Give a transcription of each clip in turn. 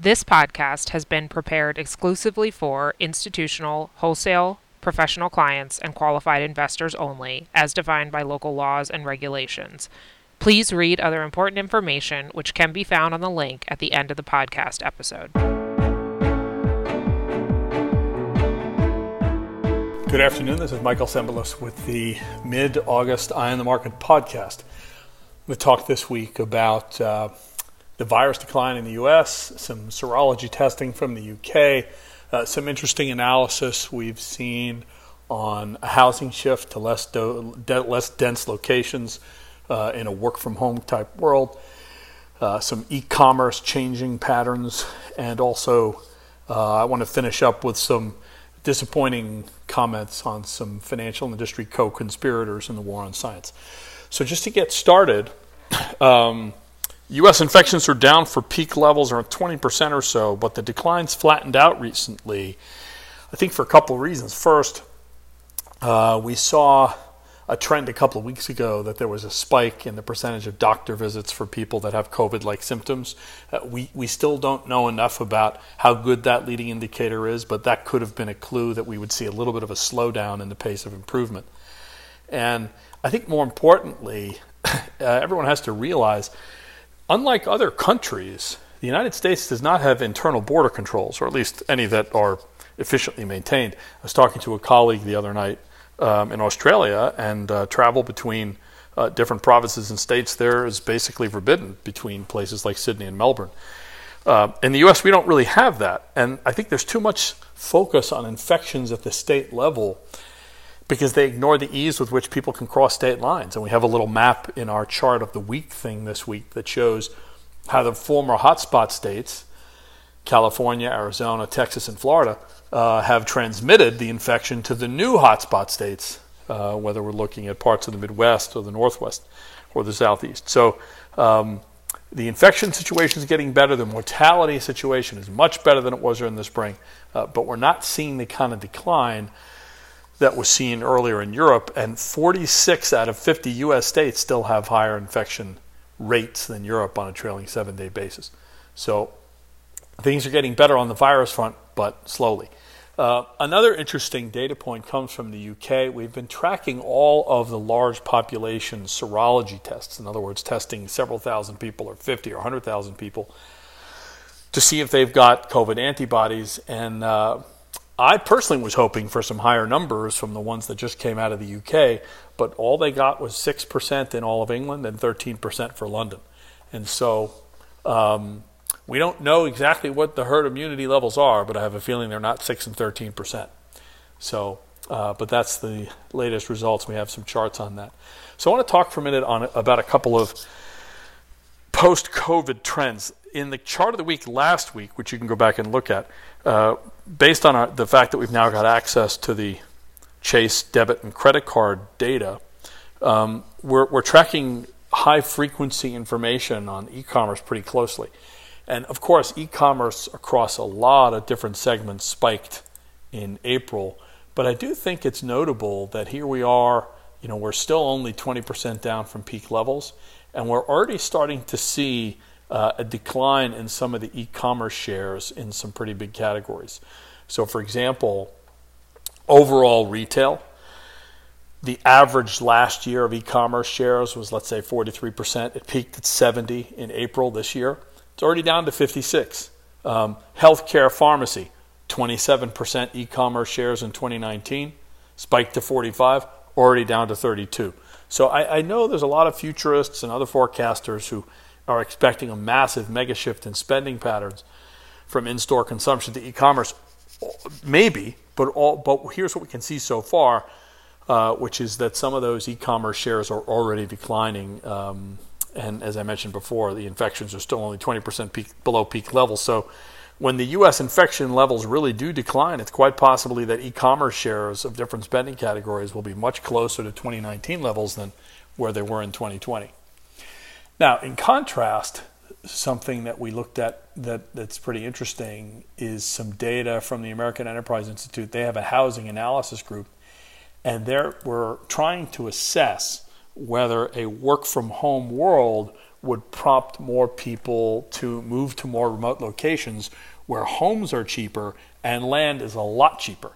This podcast has been prepared exclusively for institutional, wholesale, professional clients, and qualified investors only, as defined by local laws and regulations. Please read other important information, which can be found on the link at the end of the podcast episode. Good afternoon. This is Michael Cembalest with the mid August Eye on the Market podcast. We talked this week about uh, the virus decline in the US, some serology testing from the UK, uh, some interesting analysis we've seen on a housing shift to less, do- de- less dense locations uh, in a work from home type world, uh, some e commerce changing patterns, and also uh, I want to finish up with some disappointing comments on some financial industry co conspirators in the war on science. So, just to get started, um, U.S. infections are down for peak levels around 20% or so, but the declines flattened out recently, I think for a couple of reasons. First, uh, we saw a trend a couple of weeks ago that there was a spike in the percentage of doctor visits for people that have COVID like symptoms. Uh, we, we still don't know enough about how good that leading indicator is, but that could have been a clue that we would see a little bit of a slowdown in the pace of improvement. And I think more importantly, uh, everyone has to realize Unlike other countries, the United States does not have internal border controls, or at least any that are efficiently maintained. I was talking to a colleague the other night um, in Australia, and uh, travel between uh, different provinces and states there is basically forbidden between places like Sydney and Melbourne. Uh, in the US, we don't really have that. And I think there's too much focus on infections at the state level because they ignore the ease with which people can cross state lines. And we have a little map in our chart of the week thing this week that shows how the former hotspot states, California, Arizona, Texas, and Florida, uh, have transmitted the infection to the new hotspot states, uh, whether we're looking at parts of the Midwest or the Northwest or the Southeast. So um, the infection situation is getting better. The mortality situation is much better than it was during the spring, uh, but we're not seeing the kind of decline that was seen earlier in Europe, and 46 out of 50 US states still have higher infection rates than Europe on a trailing seven day basis. So things are getting better on the virus front, but slowly. Uh, another interesting data point comes from the UK. We've been tracking all of the large population serology tests, in other words, testing several thousand people or 50 or 100,000 people to see if they've got COVID antibodies. And uh, I personally was hoping for some higher numbers from the ones that just came out of the UK, but all they got was 6% in all of England and 13% for London. And so um, we don't know exactly what the herd immunity levels are, but I have a feeling they're not 6 and 13%. So, uh, but that's the latest results. We have some charts on that. So I want to talk for a minute on about a couple of post COVID trends. In the chart of the week last week, which you can go back and look at, uh, based on our, the fact that we've now got access to the Chase debit and credit card data, um, we're, we're tracking high frequency information on e commerce pretty closely. And of course, e commerce across a lot of different segments spiked in April. But I do think it's notable that here we are, you know, we're still only 20% down from peak levels, and we're already starting to see uh, a decline in some of the e commerce shares in some pretty big categories. So, for example, overall retail, the average last year of e commerce shares was, let's say, 43%. It peaked at 70 in April this year. It's already down to 56. Um, healthcare pharmacy, 27% e commerce shares in 2019, spiked to 45, already down to 32. So I, I know there's a lot of futurists and other forecasters who are expecting a massive mega shift in spending patterns from in-store consumption to e-commerce. Maybe, but all, but here's what we can see so far, uh, which is that some of those e-commerce shares are already declining. Um, and as I mentioned before, the infections are still only 20% peak, below peak levels. So when the U.S. infection levels really do decline, it's quite possibly that e-commerce shares of different spending categories will be much closer to 2019 levels than where they were in 2020. Now, in contrast, something that we looked at that, that's pretty interesting is some data from the American Enterprise Institute. They have a housing analysis group, and they were trying to assess whether a work from home world would prompt more people to move to more remote locations where homes are cheaper and land is a lot cheaper.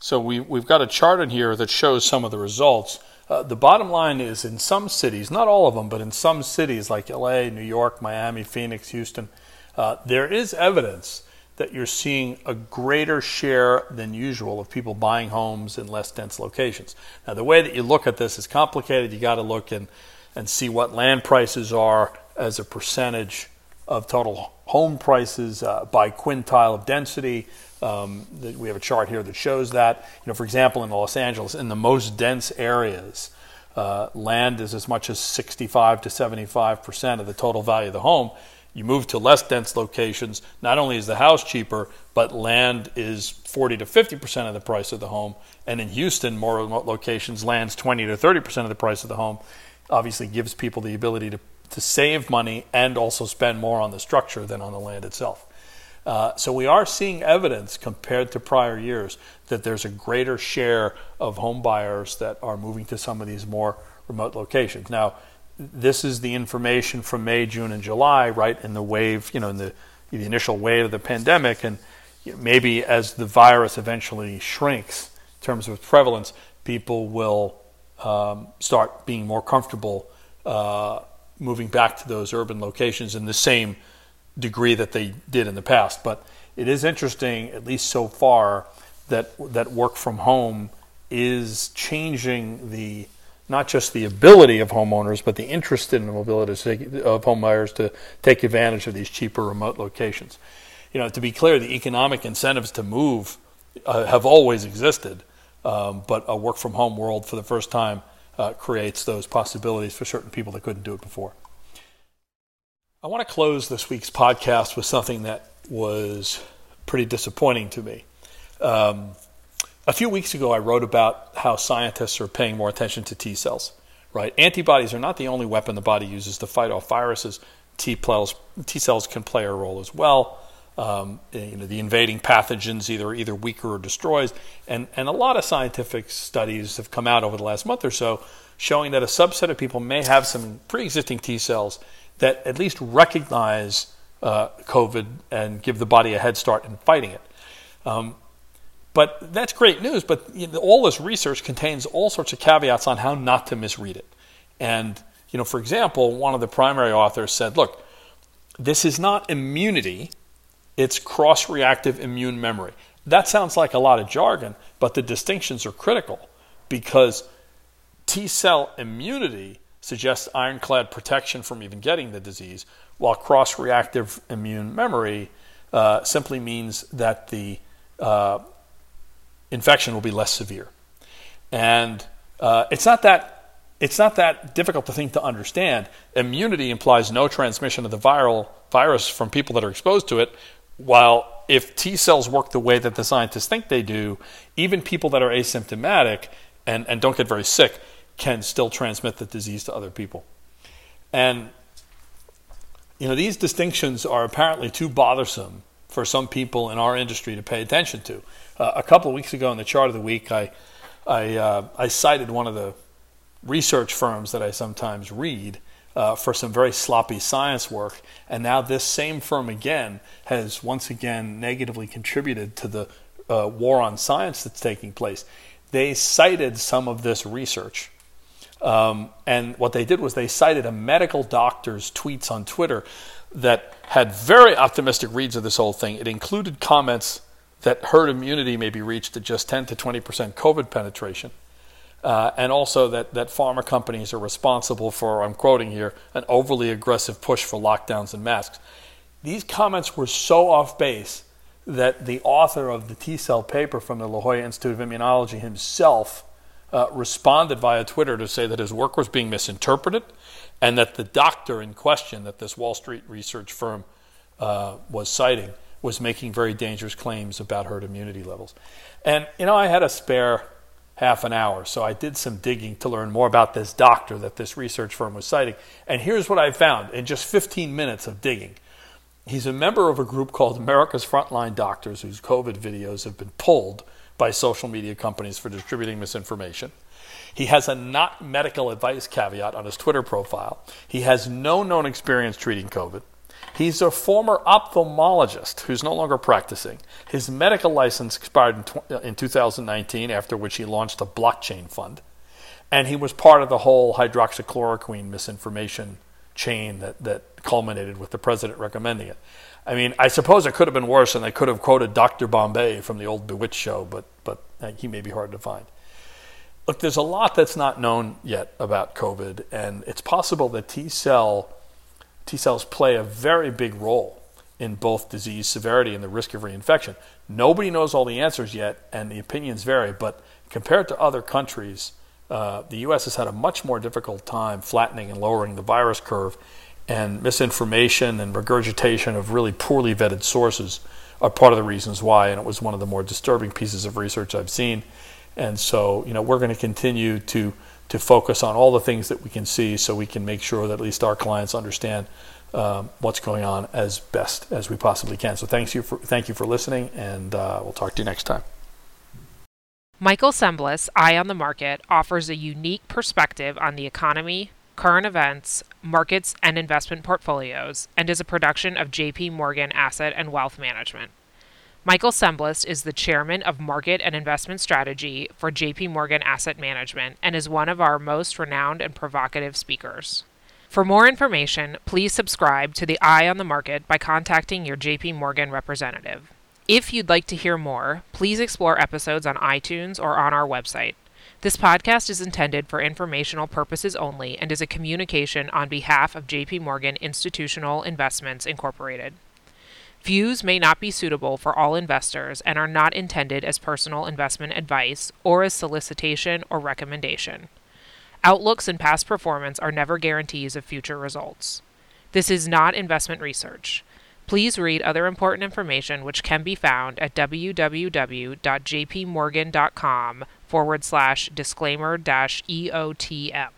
So we, we've got a chart in here that shows some of the results. Uh, the bottom line is in some cities, not all of them, but in some cities like LA, New York, Miami, Phoenix, Houston, uh, there is evidence that you're seeing a greater share than usual of people buying homes in less dense locations. Now, the way that you look at this is complicated. You got to look and, and see what land prices are as a percentage of total home prices uh, by quintile of density. Um, we have a chart here that shows that. You know, for example, in Los Angeles, in the most dense areas, uh, land is as much as 65 to 75 percent of the total value of the home. You move to less dense locations, not only is the house cheaper, but land is 40 to 50% of the price of the home. And in Houston, more remote locations, land's 20 to 30% of the price of the home. Obviously, gives people the ability to, to save money and also spend more on the structure than on the land itself. Uh, so we are seeing evidence compared to prior years that there's a greater share of home buyers that are moving to some of these more remote locations. Now, this is the information from May, June, and July, right in the wave, you know, in the, the initial wave of the pandemic, and maybe as the virus eventually shrinks in terms of prevalence, people will um, start being more comfortable uh, moving back to those urban locations in the same degree that they did in the past. But it is interesting, at least so far, that that work from home is changing the not just the ability of homeowners, but the interest in the mobility of homebuyers to take advantage of these cheaper remote locations. You know, to be clear, the economic incentives to move uh, have always existed, um, but a work from home world for the first time uh, creates those possibilities for certain people that couldn't do it before. I want to close this week's podcast with something that was pretty disappointing to me. Um, a few weeks ago, I wrote about how scientists are paying more attention to T cells. Right, antibodies are not the only weapon the body uses to fight off viruses. T cells, T cells can play a role as well. Um, you know, the invading pathogens either either weaker or destroys, and and a lot of scientific studies have come out over the last month or so showing that a subset of people may have some pre-existing T cells that at least recognize uh, COVID and give the body a head start in fighting it. Um, but that's great news. But you know, all this research contains all sorts of caveats on how not to misread it. And you know, for example, one of the primary authors said, "Look, this is not immunity; it's cross-reactive immune memory." That sounds like a lot of jargon, but the distinctions are critical because T cell immunity suggests ironclad protection from even getting the disease, while cross reactive immune memory uh, simply means that the uh, infection will be less severe. And uh, it's not that it's not that difficult to think to understand. Immunity implies no transmission of the viral virus from people that are exposed to it, while if T cells work the way that the scientists think they do, even people that are asymptomatic and, and don't get very sick can still transmit the disease to other people. And you know, these distinctions are apparently too bothersome for some people in our industry to pay attention to. Uh, a couple of weeks ago in the chart of the week, I I, uh, I cited one of the research firms that I sometimes read uh, for some very sloppy science work, and now this same firm again has once again negatively contributed to the uh, war on science that's taking place. They cited some of this research um, and what they did was they cited a medical doctor's tweets on Twitter that had very optimistic reads of this whole thing. It included comments that herd immunity may be reached at just 10 to 20 percent COVID penetration. Uh, and also that, that pharma companies are responsible for, I'm quoting here, an overly aggressive push for lockdowns and masks. These comments were so off base that the author of the T cell paper from the La Jolla Institute of Immunology himself uh, responded via Twitter to say that his work was being misinterpreted and that the doctor in question that this Wall Street research firm uh, was citing was making very dangerous claims about herd immunity levels. And, you know, I had a spare half an hour, so I did some digging to learn more about this doctor that this research firm was citing. And here's what I found in just 15 minutes of digging. He's a member of a group called America's Frontline Doctors, whose COVID videos have been pulled by social media companies for distributing misinformation. He has a not medical advice caveat on his Twitter profile. He has no known experience treating COVID. He's a former ophthalmologist who's no longer practicing. His medical license expired in, in 2019, after which he launched a blockchain fund. And he was part of the whole hydroxychloroquine misinformation chain that, that culminated with the president recommending it. I mean, I suppose it could have been worse, and they could have quoted Dr. Bombay from the old Bewitched show, but, but uh, he may be hard to find. Look, there's a lot that's not known yet about COVID, and it's possible that T cell T cells play a very big role in both disease severity and the risk of reinfection. Nobody knows all the answers yet, and the opinions vary. But compared to other countries, uh, the U.S. has had a much more difficult time flattening and lowering the virus curve, and misinformation and regurgitation of really poorly vetted sources are part of the reasons why. And it was one of the more disturbing pieces of research I've seen. And so, you know, we're going to continue to to focus on all the things that we can see so we can make sure that at least our clients understand um, what's going on as best as we possibly can. So thanks you for thank you for listening, and uh, we'll talk to you next time. Michael Cembalest, Eye on the Market, offers a unique perspective on the economy, current events, markets, and investment portfolios, and is a production of JP Morgan Asset and Wealth Management. Michael Cembalest is the chairman of market and investment strategy for JP Morgan Asset Management and is one of our most renowned and provocative speakers. For more information, please subscribe to the Eye on the Market by contacting your JP Morgan representative. If you'd like to hear more, please explore episodes on iTunes or on our website. This podcast is intended for informational purposes only and is a communication on behalf of JP Morgan Institutional Investments Incorporated. Views may not be suitable for all investors and are not intended as personal investment advice or as solicitation or recommendation. Outlooks and past performance are never guarantees of future results. This is not investment research. Please read other important information which can be found at www.jpmorgan.com forward slash disclaimer dash EOTM.